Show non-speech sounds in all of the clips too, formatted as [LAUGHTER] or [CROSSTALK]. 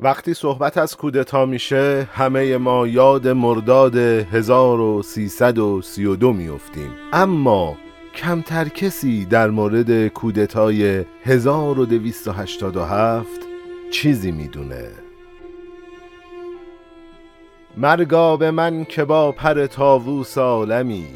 وقتی صحبت از کودتا میشه همه ما یاد مرداد 1332 میفتیم اما کمتر کسی در مورد کودتای 1287 چیزی می‌دونه. مرگا به من که با پر تاووس عالمی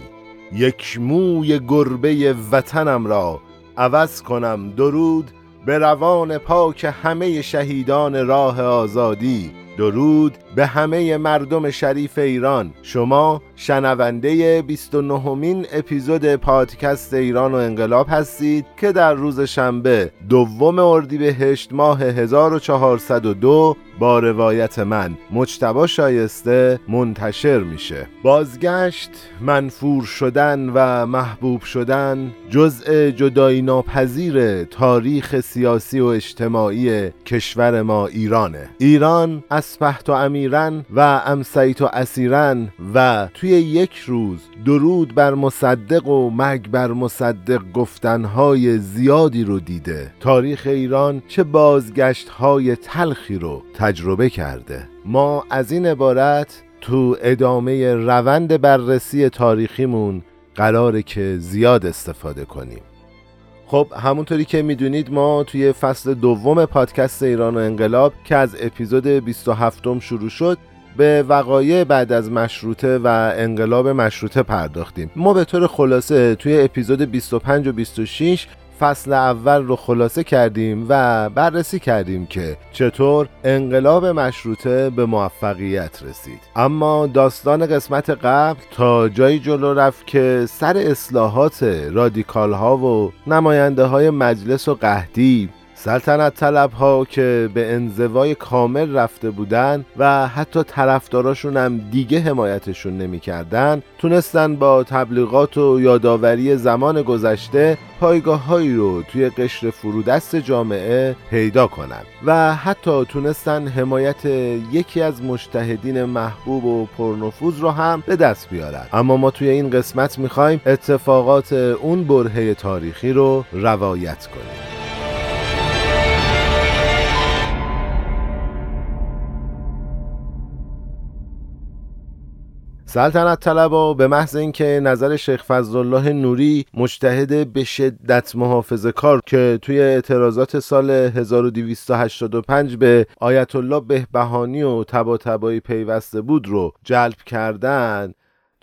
یک موی گربه وطنم را عوض کنم. درود به روان پاک همه شهیدان راه آزادی. درود به همه مردم شریف ایران. شما شنونده 29 مین اپیزود پادکست ایران و انقلاب هستید که در روز شنبه دوم اردیبهشت ماه 1402 با روایت من مجتبا شایسته منتشر میشه. بازگشت منفور شدن و محبوب شدن جزء جدایی ناپذیر تاریخ سیاسی و اجتماعی کشور ما ایرانه. ایران اسپحت و امیرن و امسیت و اسیرن و توی یک روز درود بر مصدق و مرگ بر مصدق گفتنهای زیادی رو دیده. تاریخ ایران چه بازگشت های تلخی رو تجربه کرده. ما از این عبارت تو ادامه روند بررسی تاریخیمون قراره که زیاد استفاده کنیم. خب همونطوری که می‌دونید ما توی فصل دوم پادکست ایران و انقلاب که از اپیزود 27 شروع شد به وقایع بعد از مشروطه و انقلاب مشروطه پرداختیم. ما به طور خلاصه توی اپیزود 25 و 26 فصل اول رو خلاصه کردیم و بررسی کردیم که چطور انقلاب مشروطه به موفقیت رسید. اما داستان قسمت قبل تا جایی جلو رفت که سر اصلاحات رادیکال ها و نماینده های مجلس و قهدی سلطنت طلب ها که به انزوای کامل رفته بودن و حتی طرفداراشون هم دیگه حمایتشون نمی‌کردن تونستن با تبلیغات و یادآوری زمان گذشته پایگاه هایی رو توی قشر فرودست جامعه پیدا کنن و حتی تونستن حمایت یکی از مشتهدین محبوب و پرنفوذ رو هم به دست بیارن. اما ما توی این قسمت می‌خوایم اتفاقات اون برهه تاریخی رو روایت کنیم. سلطنت طلبا به محض اینکه نظر شیخ فضلالله نوری مجتهد به شدت محافظه کار که توی اعتراضات سال 1285 به آیت الله بهبهانی و تبا تبایی پیوسته بود رو جلب کردن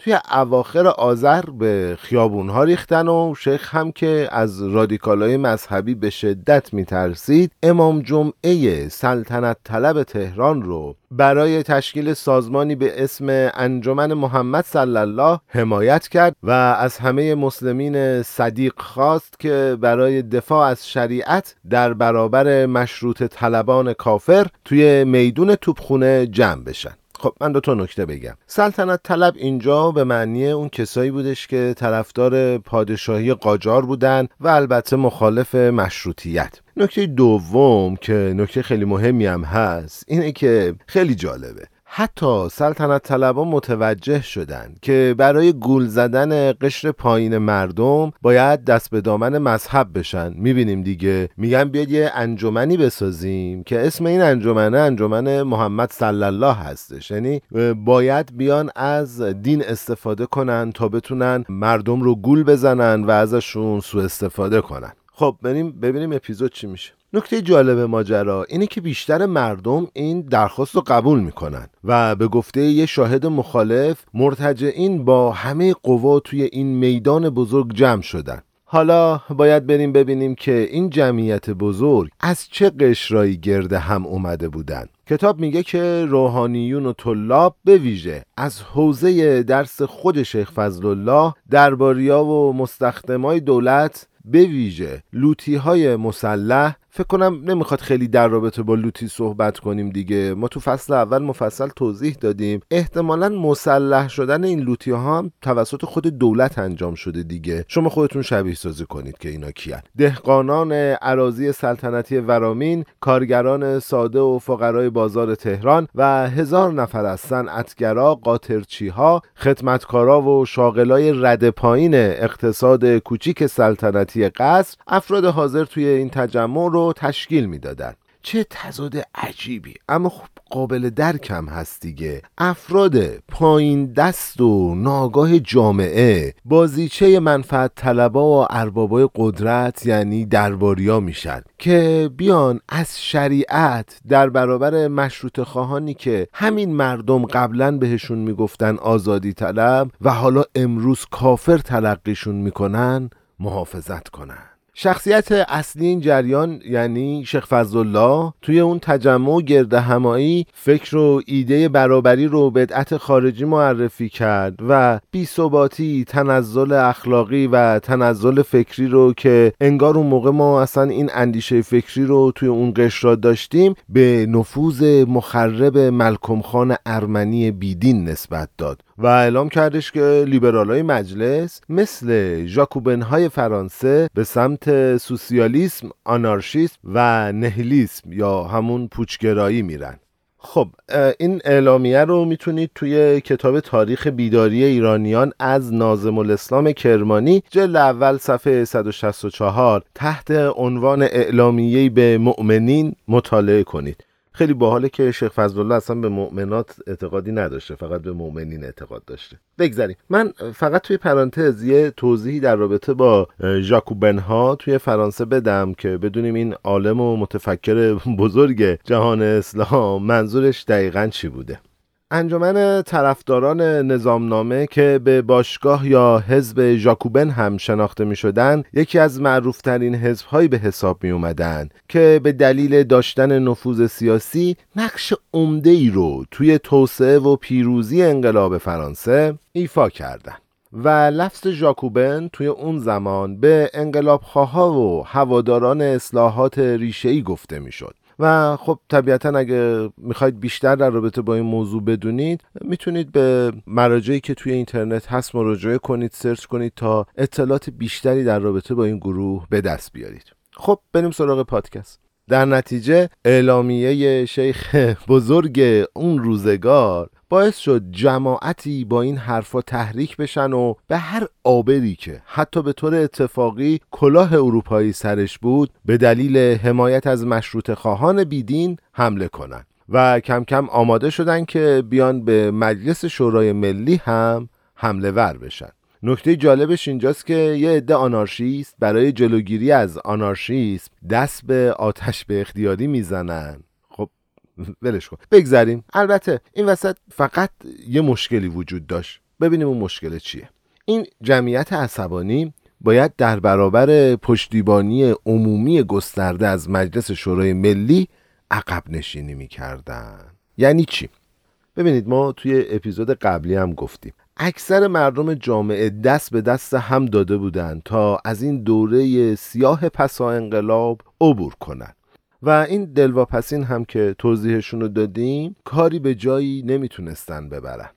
توی اواخر آذر به خیابون ها ریختن و شیخ هم که از رادیکالای مذهبی به شدت میترسید امام جمعه سلطنت طلب تهران رو برای تشکیل سازمانی به اسم انجمن محمد صلی الله حمایت کرد و از همه مسلمین صدیق خواست که برای دفاع از شریعت در برابر مشروط طلبان کافر توی میدون توپخونه جمع بشن. خب من دو تا نکته بگم. سلطنت طلب اینجا به معنی اون کسایی بودش که طرفدار پادشاهی قاجار بودن و البته مخالف مشروطیت. نکته دوم که نکته خیلی مهمی هم هست اینه که خیلی جالبه. حتی سلطنت طلبا متوجه شدند که برای گول زدن قشر پایین مردم باید دست به دامن مذهب بشن. می‌بینیم دیگه. میگن بیاد یه انجمنی بسازیم که اسم این انجمنه انجمن محمد صلی الله هستش. یعنی باید بیان از دین استفاده کنن تا بتونن مردم رو گول بزنن و ازشون سوء استفاده کنن. خب بریم ببینیم اپیزود چی میشه. نکته جالب ماجرا اینه که بیشتر مردم این درخواست رو قبول می‌کنن و به گفته یه شاهد مخالف مرتجعین با همه قوا توی این میدان بزرگ جمع شدن. حالا باید بریم ببینیم که این جمعیت بزرگ از چه قشرایی گرده هم اومده بودن. کتاب میگه که روحانیون و طلاب به ویژه از حوزه درس خود شیخ فضل الله درباریا و مستخدمای دولت به ویژه لوتی های مسلح فکر کنم نمی‌خواد خیلی در رابطه با لوتی صحبت کنیم دیگه. ما تو فصل اول مفصل توضیح دادیم. احتمالا مسلح شدن این لوتی ها هم توسط خود دولت انجام شده دیگه. شما خودتون شبیه سازی کنید که اینا کیان. دهقانان عراضی سلطنتی ورامین کارگران ساده و فقرای بازار تهران و هزار نفر از صنعتگرا قاطرچی ها خدمتکارا و شاغلای رد پایین اقتصاد کوچیک سلطنتی قصر افراد حاضر توی این تجمع رو تشکیل می‌دادند چه تضاد عجیبی. اما خب قابل درکم هست دیگه. افراد پایین دست و ناگاه جامعه بازیچه منفعت طلبا و اربابای قدرت یعنی درباریا میشن که بیان از شریعت در برابر مشروط خواهانی که همین مردم قبلا بهشون می‌گفتن آزادی طلب و حالا امروز کافر تلقیشون می‌کنن محافظت کنن. شخصیت اصلی این جریان یعنی شیخ فضلالله توی اون تجمع گرد همایی فکر و ایده برابری رو بدعت خارجی معرفی کرد و بیثباتی تنزل اخلاقی و تنزل فکری رو که انگار اون موقع ما اصلا این اندیشه فکری رو توی اون قشر داشتیم به نفوذ مخرب ملکم خان ارمنی بیدین نسبت داد. و اعلام کردش که لیبرال های مجلس مثل ژاکوبن های فرانسه به سمت سوسیالیسم، آنارشیسم و نهلیسم یا همون پوچگرایی میرن. خب این اعلامیه رو می‌تونید توی کتاب تاریخ بیداری ایرانیان از نازم الاسلام کرمانی جلد اول صفحه 164 تحت عنوان اعلامیه به مؤمنین مطالعه کنید. خیلی باحاله که شیخ فضلالله اصلا به مؤمنات اعتقادی نداشته فقط به مؤمنین اعتقاد داشته. بگذاریم. من فقط توی پرانتز یه توضیحی در رابطه با ژاکوبن ها توی فرانسه بدم که بدونیم این عالم و متفکر [LAUGHS] بزرگ جهان اسلام منظورش دقیقا چی بوده. انجمن طرفداران نظامنامه که به باشگاه یا حزب ژاکوبن هم شناخته می شدن یکی از معروفترین حزبهایی به حساب می اومدن که به دلیل داشتن نفوذ سیاسی نقش عمده ای رو توی توسعه و پیروزی انقلاب فرانسه ایفا کردند. و لفظ ژاکوبن توی اون زمان به انقلابخواها و هواداران اصلاحات ریشه‌ای گفته می‌شد و خب طبیعتا اگه می‌خواید بیشتر در رابطه با این موضوع بدونید می‌تونید به مراجعی که توی اینترنت هست مراجعه کنید سرچ کنید تا اطلاعات بیشتری در رابطه با این گروه به دست بیارید. خب بریم سراغ پادکست. در نتیجه اعلامیه شیخ بزرگ اون روزگار باعث شد جماعتی با این حرفا تحریک بشن و به هر آبری که حتی به طور اتفاقی کلاه اروپایی سرش بود به دلیل حمایت از مشروط خواهان بیدین حمله کنند و کم کم آماده شدن که بیان به مجلس شورای ملی هم حمله ور بشن. نکته جالبش اینجاست که یه عده آنارشیست برای جلوگیری از آنارشیسم دست به آتش به اختیاری می‌زنن. خب ولش کن. بگذریم. البته این وسط فقط یه مشکلی وجود داشت. ببینیم اون مشکل چیه. این جمعیت عصبانی باید در برابر پشتیبانی عمومی گسترده از مجلس شورای ملی عقب نشینی می‌کردن. یعنی چی؟ ببینید ما توی اپیزود قبلی هم گفتیم. اکثر مردم جامعه دست به دست هم داده بودند تا از این دوره سیاه پسا انقلاب عبور کنند و این دلواپسین هم که توضیحشون رو دادیم کاری به جایی نمی‌تونستن ببرن.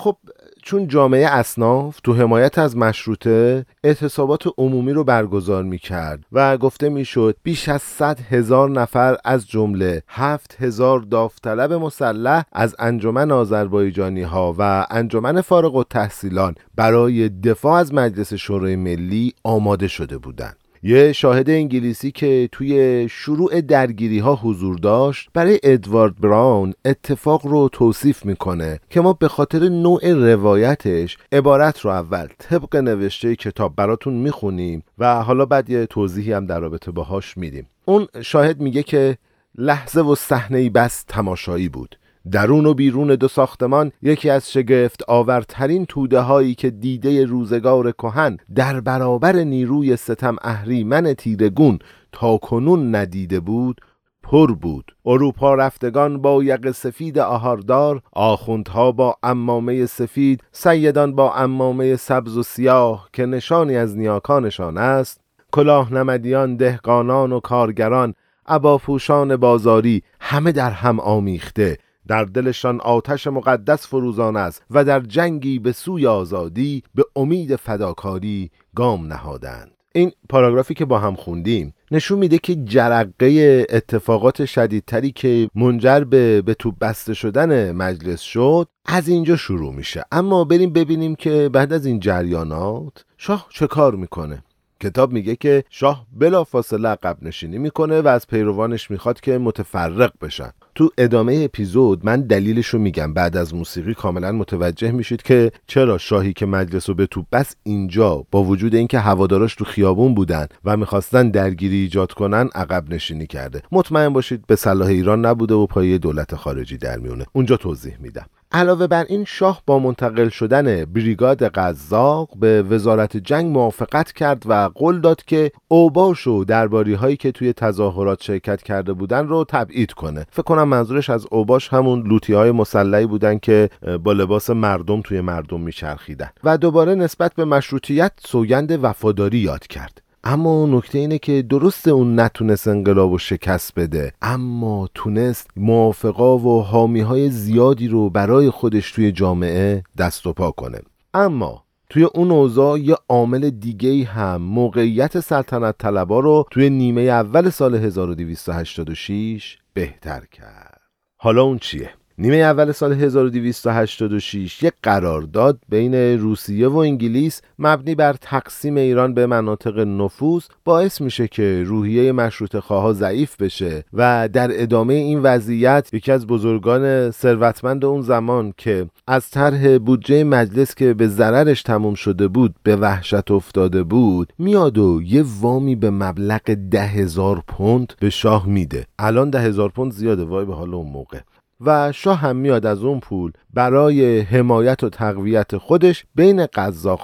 خب چون جامعه اصناف تو حمایت از مشروطه اعتصابات عمومی رو برگزار می کرد و گفته می شد بیش از 100 هزار نفر از جمله هفت هزار داوطلب مسلح از انجمن آذربایجانی ها و انجمن فارغ و تحصیلان برای دفاع از مجلس شورای ملی آماده شده بودند. یه شاهد انگلیسی که توی شروع درگیری ها حضور داشت برای ادوارد براون اتفاق رو توصیف می‌کنه که ما به خاطر نوع روایتش عبارت رو اول طبق نوشته کتاب براتون می‌خونیم و حالا بعد یه توضیحی هم در رابطه باهاش میدیم. اون شاهد میگه که لحظه و صحنه بس تماشایی بود. درون و بیرون دو ساختمان یکی از شگفت آورترین توده هایی که دیده روزگار کهن در برابر نیروی ستم اهریمن تیرگون تا کنون ندیده بود پر بود. اروپا رفتگان با یق سفید آهاردار آخوندها با امامه سفید سیدان با امامه سبز و سیاه که نشانی از نیاکانشان است کلاه نمدیان دهقانان و کارگران اباپوشان بازاری همه در هم آمیخته. در دلشان آتش مقدس فروزان است و در جنگی به سوی آزادی به امید فداکاری گام نهادند. این پاراگرافی که با هم خوندیم نشون میده که جرقه اتفاقات شدیدتری که منجر به به تو بسته شدن مجلس شد از اینجا شروع میشه. اما بریم ببینیم که بعد از این جریانات شاه چه کار می‌کنه؟ کتاب میگه که شاه بلافاصله عقب نشینی می‌کنه و از پیروانش می‌خواد که متفرق بشن تو ادامه اپیزود من دلیلش رو میگم. بعد از موسیقی کاملا متوجه میشید که چرا شاهی که مجلس رو به تو بس اینجا با وجود اینکه هواداراش تو خیابون بودن و می‌خواستن درگیری ایجاد کنن عقب نشینی کرده. مطمئن باشید به صلاح ایران نبوده و پای دولت خارجی در میونه اونجا توضیح میدم. علاوه بر این شاه با منتقل شدن بریگاد قزاق به وزارت جنگ موافقت کرد و قول داد که اوباش و درباری هایی که توی تظاهرات شرکت کرده بودن رو تبعید کنه. فکر کنم منظورش از اوباش همون لوتی های مسلحی بودن که با لباس مردم توی مردم میچرخیدن. و دوباره نسبت به مشروطیت سوگند وفاداری یاد کرد. اما نکته اینه که درست اون نتونست انقلاب و شکست بده. اما تونست موافقا و حامی های زیادی رو برای خودش توی جامعه دست و پا کنه. اما توی اون اوضاع یه عامل دیگه هم موقعیت سلطنت طلبا رو توی نیمه اول سال 1286 بهتر کرد. حالا اون چیه؟ نیمه اول سال 1286 یک قرارداد بین روسیه و انگلیس مبنی بر تقسیم ایران به مناطق نفوذ باعث میشه که روحیه مشروط خواه ضعیف بشه و در ادامه این وضعیت یکی از بزرگان ثروتمند اون زمان که از طرح بودجه مجلس که به ضررش تموم شده بود به وحشت افتاده بود میاد و یه وامی به مبلغ ده هزار پوند به شاه میده. الان ده هزار پوند زیاده. وای به حال اون موقع. و شاه هم میاد از اون پول برای حمایت و تقویت خودش بین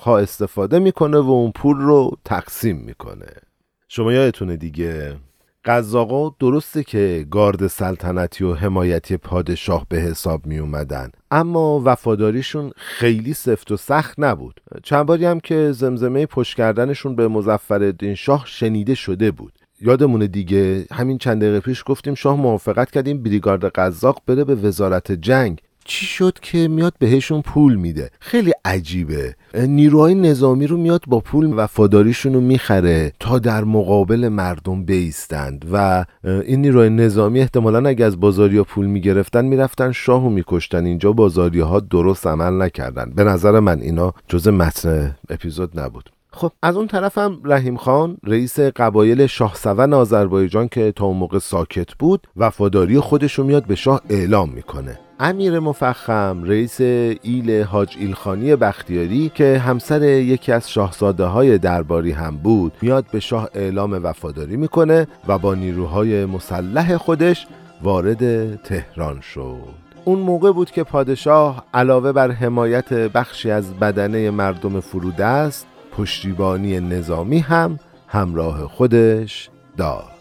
ها استفاده می‌کنه و اون پول رو تقسیم می‌کنه. شما یادتونه دیگه قزاقا درسته که گارد سلطنتی و حمایتی پادشاه به حساب می اومدن اما وفاداریشون خیلی سفت و سخت نبود. چند باری هم که زمزمه پشت کردنشون به مزفر شاه شنیده شده بود. یادمونه دیگه همین چند دقیقه پیش گفتیم شاه موافقت کردیم بریگارد قزاق بره به وزارت جنگ. چی شد که میاد بهشون پول میده؟ خیلی عجیبه. نیروهای نظامی رو میاد با پول وفاداریشون رو می‌خره تا در مقابل مردم بیستند و این نیروهای نظامی احتمالا اگه از بازاریا پول می‌گرفتن می‌رفتن شاهو میکشتن. اینجا بازاری ها درست عمل نکردن. به نظر من اینا جز متن اپیزود نبود. خب از اون طرفم رحیم خان رئیس قبایل سون آذربایجان که تا اون موقع ساکت بود وفاداری خودش رو میاد به شاه اعلام می‌کنه. امیر مفخم رئیس ایل حاج ایلخانی بختیاری که همسر یکی از شاهزاده های درباری هم بود میاد به شاه اعلام وفاداری می‌کنه و با نیروهای مسلح خودش وارد تهران شد. اون موقع بود که پادشاه علاوه بر حمایت بخشی از بدنه مردم فرودست پشتیبانی نظامی هم همراه خودش داشت.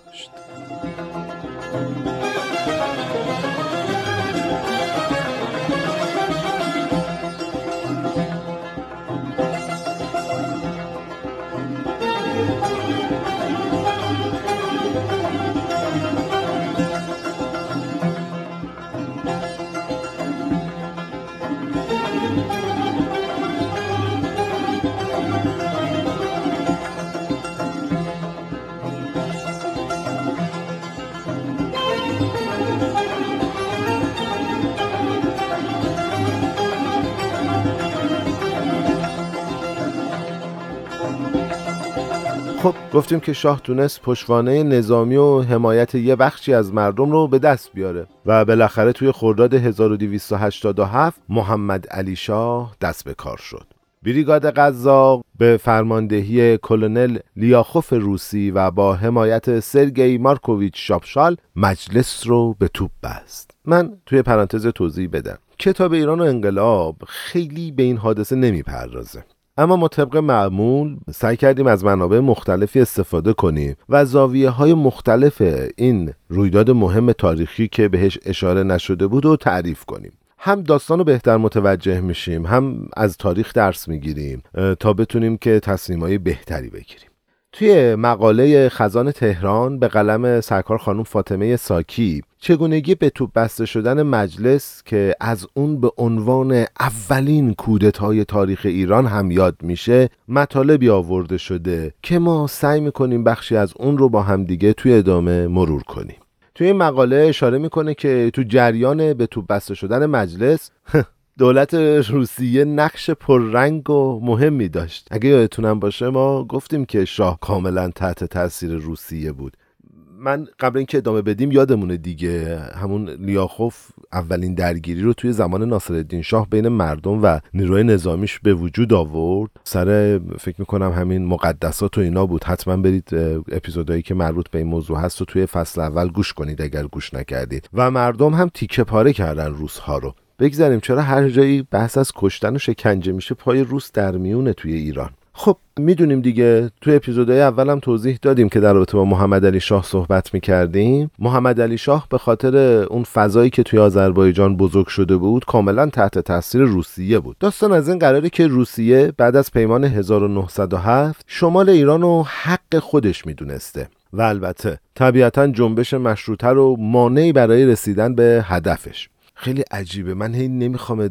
گفتیم که شاه تونست پشوانه نظامی و حمایت یه بخشی از مردم رو به دست بیاره و بالاخره توی خرداد 1287 محمد علی شاه دست به کار شد. بریگاد قزاق به فرماندهی کلونل لیاخوف روسی و با حمایت سرگئی مارکوویچ شاپشال مجلس رو به توپ بست. من توی پرانتز توضیح بدم. کتاب ایران و انقلاب خیلی به این حادثه نمی‌پردازه. اما ما طبق معمول سعی کردیم از منابع مختلفی استفاده کنیم و زاویه های مختلف این رویداد مهم تاریخی که بهش اشاره نشده بود رو تعریف کنیم. هم داستان رو بهتر متوجه میشیم هم از تاریخ درس می‌گیریم تا بتونیم که تصمیمای بهتری بگیریم. توی مقاله خزان تهران به قلم سرکار خانم فاطمه ساکی چگونگی به توپ بسته شدن مجلس که از اون به عنوان اولین کودتای تاریخ ایران هم یاد میشه مطالبی آورده شده که ما سعی می‌کنیم بخشی از اون رو با همدیگه توی ادامه مرور کنیم. توی این مقاله اشاره می‌کنه که تو جریان به توپ بسته شدن مجلس [LAUGHS] دولت روسیه نقش پررنگ و مهمی داشت. اگه یادتونم باشه ما گفتیم که شاه کاملا تحت تاثیر روسیه بود. من قبل اینکه ادامه بدیم یادمونه دیگه همون لیاخوف اولین درگیری رو توی زمان ناصرالدین شاه بین مردم و نیروی نظامیش به وجود آورد. سر فکر می‌کنم همین مقدسات و اینا بود. حتما برید اپیزودهایی که مربوط به این موضوع هست و توی فصل اول گوش کنید اگر گوش نکردید. و مردم هم تیکه پاره کردن روس ها رو. بگذاریم چرا هر جایی بحث از کشتن و شکنجه میشه پای روس در میونه توی ایران. خب می‌دونیم دیگه توی اپیزودهای اولم توضیح دادیم که در رابطه با محمد علی شاه صحبت می‌کردیم. محمد علی شاه به خاطر اون فضایی که توی آذربایجان بزرگ شده بود کاملا تحت تاثیر روسیه بود. داستان از این قراره که روسیه بعد از پیمان 1907 شمال ایران رو حق خودش می‌دونسته و البته طبیعتا جنبش مشروطه رو مانعی برای رسیدن به هدفش. خیلی عجیبه. من هی نمی‌خوام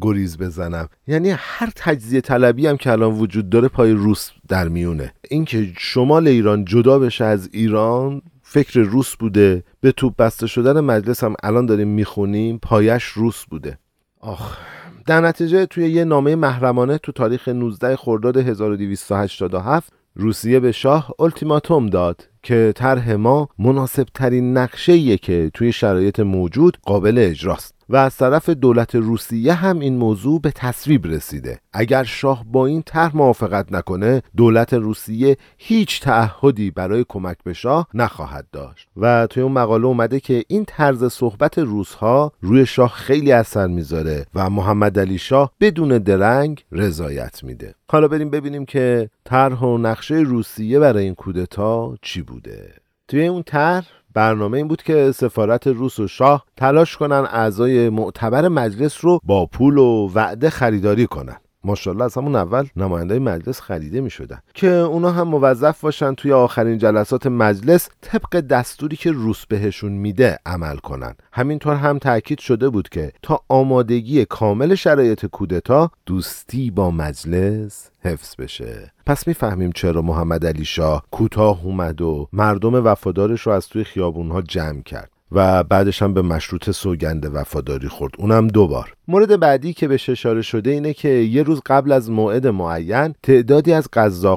گریز بزنم. یعنی هر تجزیه طلبی هم که الان وجود داره پای روس در میونه. اینکه شمال ایران جدا بشه از ایران فکر روس بوده. به توپ بسته شدن مجلس هم الان داریم می‌خونیم پایش روس بوده. آخ در نتیجه توی یه نامه محرمانه تو تاریخ 19 خرداد 1287 روسیه به شاه التیماتوم داد که طرح ما مناسب ترین نقشه که توی شرایط موجود قابل اجراست. و از طرف دولت روسیه هم این موضوع به تصویب رسیده. اگر شاه با این طرح موافقت نکنه دولت روسیه هیچ تعهدی برای کمک به شاه نخواهد داشت. و توی اون مقاله اومده که این طرز صحبت روزها روی شاه خیلی اثر می‌ذاره و محمد علی شاه بدون درنگ رضایت میده. حالا بریم ببینیم که طرح و نقشه روسیه برای این کودتا چی بوده. توی اون طرح برنامه این بود که سفارت روس و شاه تلاش کنن اعضای معتبر مجلس رو با پول و وعده خریداری کنن. ماشاءالله از همون اول نماینده مجلس خریده می شدن که اونا هم موظف باشن توی آخرین جلسات مجلس طبق دستوری که روس بهشون میده عمل کنن. همینطور هم تاکید شده بود که تا آمادگی کامل شرایط کودتا دوستی با مجلس حفظ بشه. پس می‌فهمیم چرا محمد علی شاه کوتاه اومد و مردم وفادارش رو از توی خیابونها جمع کرد. و بعدش هم به مشروط سوگند وفاداری خورد. اونم دوبار مورد بعدی که به اشاره شده اینه که یه روز قبل از موعد معین تعدادی از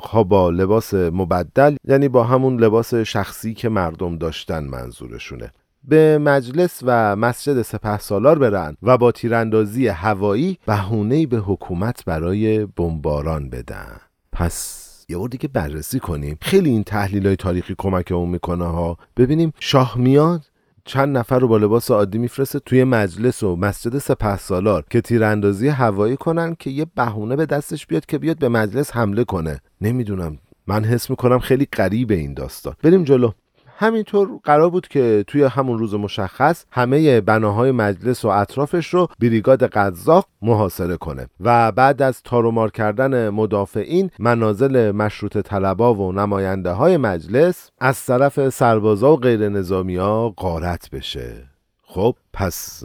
ها با لباس مبدل یعنی با همون لباس شخصی که مردم داشتن منظورشونه به مجلس و مسجد سپه سالار برن و با تیراندازی هوایی بهونه‌ای به حکومت برای بمباران بدن. پس یه بار دیگه بررسی کنیم. خیلی این تحلیل های تاریخی کمک اون می‌کنه ها. ببینیم شاه میاد چند نفر رو با لباس عادی میفرسته توی مجلس و مسجد سپه سالار که تیراندازی هوایی کنن که یه بهونه به دستش بیاد که بیاد به مجلس حمله کنه. نمی‌دونم. من حس می‌کنم خیلی غریب این داستان. بریم جلو. همینطور قرار بود که توی همون روز مشخص همه بناهای مجلس و اطرافش رو بریگاد قزاق محاصره کنه و بعد از تارومار کردن مدافعین منازل مشروط طلبا و نماینده های مجلس از طرف سربازا و غیر نظامی ها غارت بشه. خب پس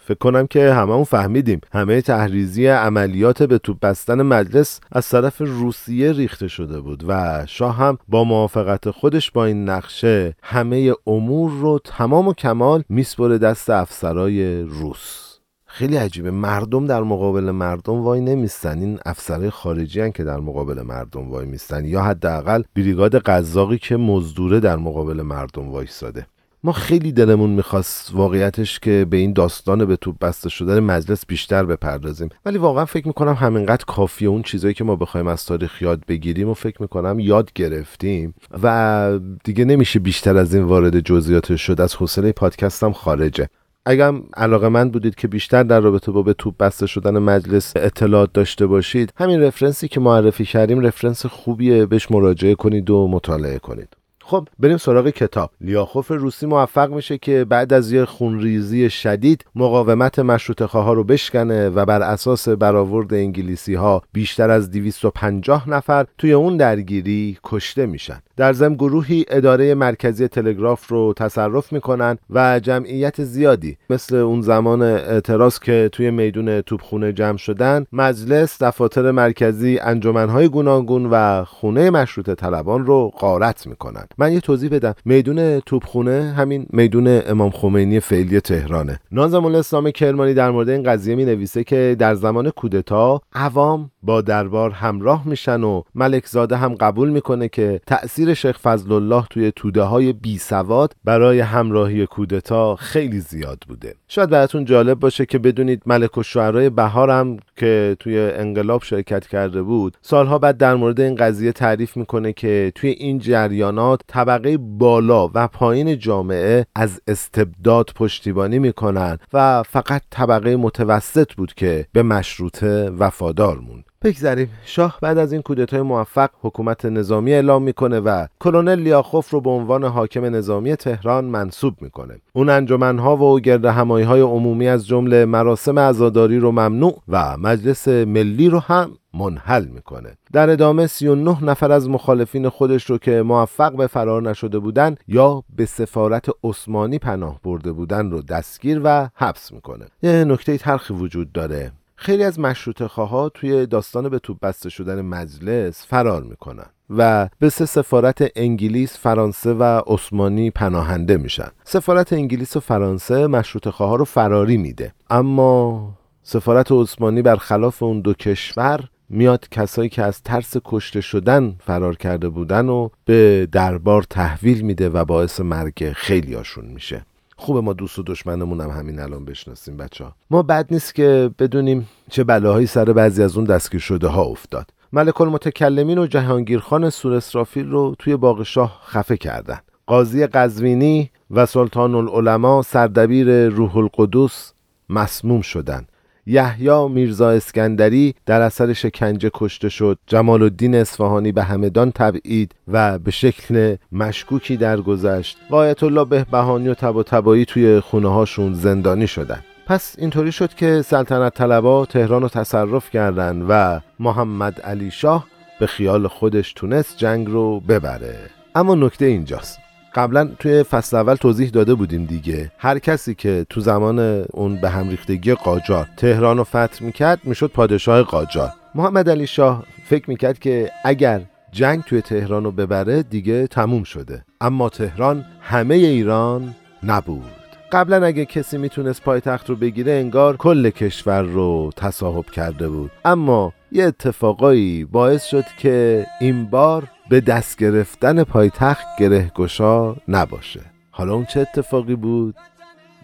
فکر کنم که همه فهمیدیم. همه تحریزی عملیات به توپ بستن مجلس از طرف روسیه ریخته شده بود و شاه هم با موافقت خودش با این نقشه همه امور رو تمام و کمال میسپره دست افسرای روس. خیلی عجیبه. مردم در مقابل مردم وای نمیستن. این افسرهای خارجی هن که در مقابل مردم وای میستن. یا حداقل بریگاد قزاقی که مزدوره در مقابل مردم وایساده ما خیلی دلمون می‌خواست واقعیتش که به این داستان به توپ بسته شدن مجلس بیشتر بپردازیم. ولی واقعا فکر می‌کنم همینقدر کافیه اون چیزایی که ما بخوایم از تاریخ یاد بگیریم و فکر می‌کنم یاد گرفتیم. و دیگه نمیشه بیشتر از این وارد جزئیات شد. از حوصله پادکستم خارجه. اگرم علاقه من بودید که بیشتر در رابطه با به توپ بسته شدن مجلس اطلاعات داشته باشید همین رفرنسی که معرفی کردیم رفرنس خوبیه. بهش مراجعه کنید و مطالعه کنید. خب بریم سراغ کتاب. لیاخوف روسی موفق میشه که بعد از یه خونریزی شدید مقاومت مشروط ها رو بشکنه و بر اساس برآورد انگلیسی ها بیشتر از 250 نفر توی اون درگیری کشته میشن. در ضمن گروهی اداره مرکزی تلگراف رو تصرف می‌کنن و جمعیت زیادی مثل اون زمان اعتراض که توی میدون توپخونه جمع شدن مجلس دفاتر مرکزی انجمنهای گوناگون و خونه مشروط طلبان رو غارت می‌کنن. من یه توضیح بدم. میدون توپخونه همین میدون امام خمینی فعلی تهرانه. نازم الاسلام کرمانی در مورد این قضیه می نویسه که در زمان کودتا عوام با دربار همراه میشن و ملک زاده هم قبول می‌کنه که تأثیر شیخ فضل الله توی توده های بی سواد برای همراهی کودتا خیلی زیاد بوده. شاید براتون جالب باشه که بدونید ملک و شعرهای هم که توی انقلاب شرکت کرده بود سالها بعد در مورد این قضیه تعریف می‌کنه که توی این جریانات طبقه بالا و پایین جامعه از استبداد پشتیبانی می‌کنن و فقط طبقه متوسط بود که به مشروطه وفادار موند. بگذریم. شاه بعد از این کودتای موفق حکومت نظامی اعلام می‌کنه و کلونل لیاخوف رو به عنوان حاکم نظامی تهران منصوب می‌کنه. اون انجمنها و گرد همایی های عمومی از جمله مراسم عزاداری رو ممنوع و مجلس ملی رو هم منحل می‌کنه. در ادامه 39 نفر از مخالفین خودش رو که موفق به فرار نشده بودن یا به سفارت عثمانی پناه برده بودن رو دستگیر و حبس می‌کنه. یه نکته تلخی وجود داره. خیلی از مشروط ها توی داستان به توپ بسته شدن مجلس فرار می‌کنن و به سه سفارت انگلیس، فرانسه و عثمانی پناهنده میشن. سفارت انگلیس و فرانسه مشروط ها رو فراری میده. اما سفارت عثمانی برخلاف اون دو کشور میاد کسایی که از ترس کشته شدن فرار کرده بودن و به دربار تحویل میده و باعث مرگ خیلی هاشون میشه خوبه ما دوست و دشمنمون هم همین الان بشناسیم بچه ها. ما بد نیست که بدونیم چه بلاهایی سر بعضی از اون دستگیر شده ها افتاد. ملک المتکلمین و جهانگیرخان سور اسرافیل رو توی باغ شاه خفه کردن. قاضی قزوینی و سلطان العلماء سردبیر روح القدس مسموم شدند یحیی میرزا اسکندری در اثر شکنجه کشته شد. جمال الدین اصفهانی به همدان تبعید و به شکل مشکوکی درگذشت. و آیت الله بهبهانی و تبا تبایی توی خونه هاشون زندانی شدن. پس اینطوری شد که سلطنت طلبا تهران رو تصرف کردند و محمد علی شاه به خیال خودش تونست جنگ رو ببره. اما نکته اینجاست. قبلا توی فصل اول توضیح داده بودیم دیگه. هر کسی که تو زمان اون به هم ریختگی قاجار تهران رو فتح می‌کرد می‌شد پادشاه قاجار. محمد علی شاه فکر می‌کرد که اگر جنگ توی تهران رو ببره دیگه تموم شده. اما تهران همه ایران نبود. قبلا اگه کسی می‌تونست پایتخت رو بگیره انگار کل کشور رو تصاحب کرده بود. اما یه اتفاقایی باعث شد که این بار به دست گرفتن پایتخت گره گشا نباشه. حالا اون چه اتفاقی بود؟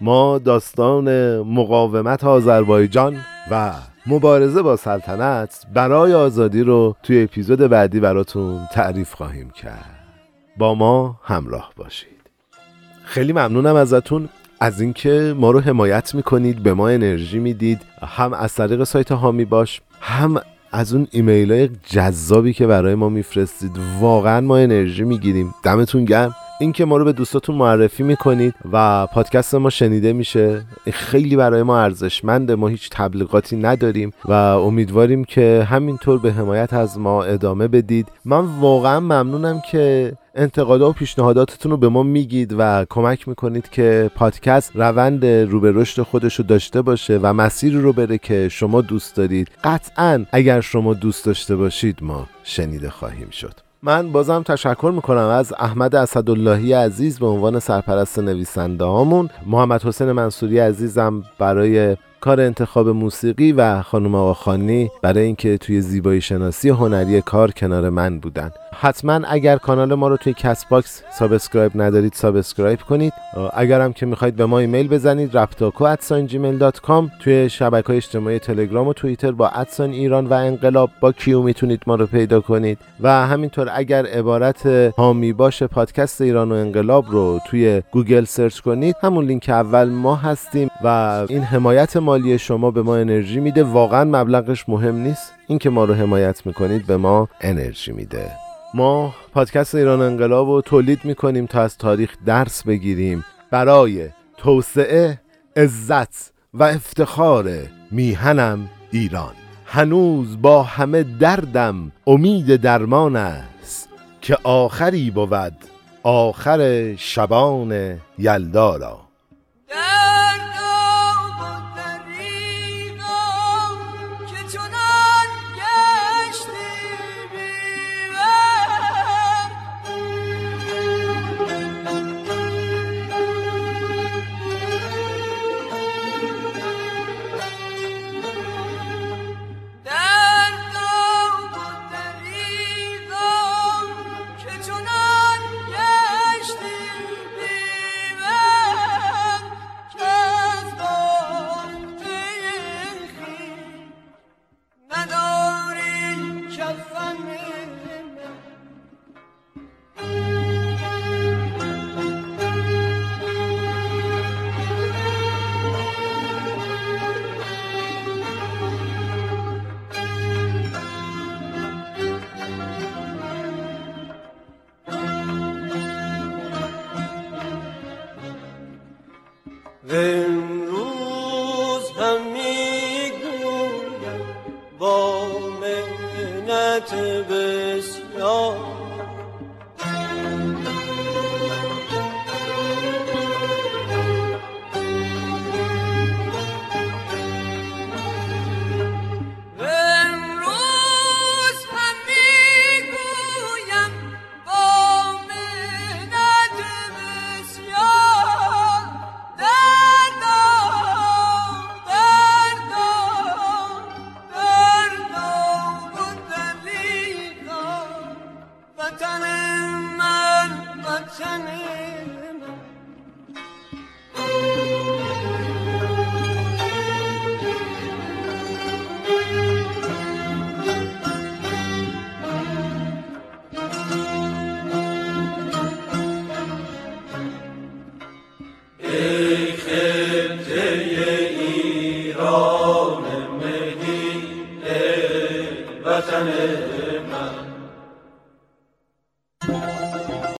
ما داستان مقاومت آذربایجان و مبارزه با سلطنت برای آزادی رو توی اپیزود بعدی براتون تعریف خواهیم کرد. با ما همراه باشید. خیلی ممنونم ازتون. از اینکه ما رو حمایت می‌کنید به ما انرژی می‌دید. هم از طریق سایت هامی باش هم از اون ایمیل های جذابی که برای ما میفرستید واقعا ما انرژی می‌گیریم. دمتون گرم. اینکه ما رو به دوستاتون معرفی می‌کنید و پادکست ما شنیده میشه خیلی برای ما ارزشمنده ما هیچ تبلیغاتی نداریم و امیدواریم که همینطور به حمایت از ما ادامه بدید. من واقعا ممنونم که انتقادا و پیشنهاداتتون رو به ما میگید و کمک می‌کنید که پادکست روند رو به رشد خودش رو داشته باشه و مسیر رو بره که شما دوست دارید. قطعا اگر شما دوست داشته باشید ما شنیده خواهیم شد. من بازم تشکر می‌کنم از احمد اسداللهی عزیز به عنوان سرپرست نویسنده هامون محمد حسین منصوری عزیزم برای کار انتخاب موسیقی و خانم آقاخانی برای اینکه توی زیبایی شناسی هنری کار کنار من بودن. حتما اگر کانال ما رو توی Castbox subscribe ندارید subscribe کنید. اگر هم که می‌خواید به ما ایمیل بزنید رپتاکو توی شبکه های اجتماعی تلگرام و توییتر با at sign ایران و انقلاب با Q می‌تونید ما رو پیدا کنید. و همینطور اگر عبارت حامی باش پادکست ایران و انقلاب رو توی گوگل search کنید. همون لینک اول ما هستیم و این حمایت مالی شما به ما انرژی میده. واقعا مبلغش مهم نیست. اینکه ما رو حمایت می‌کنید به ما انرژی میده. ما پادکست ایران انقلاب رو تولید می‌کنیم تا از تاریخ درس بگیریم. برای توسعه عزت و افتخار میهنم ایران. هنوز با همه دردم امید درمان است که آخری بود آخر شبان یلدارا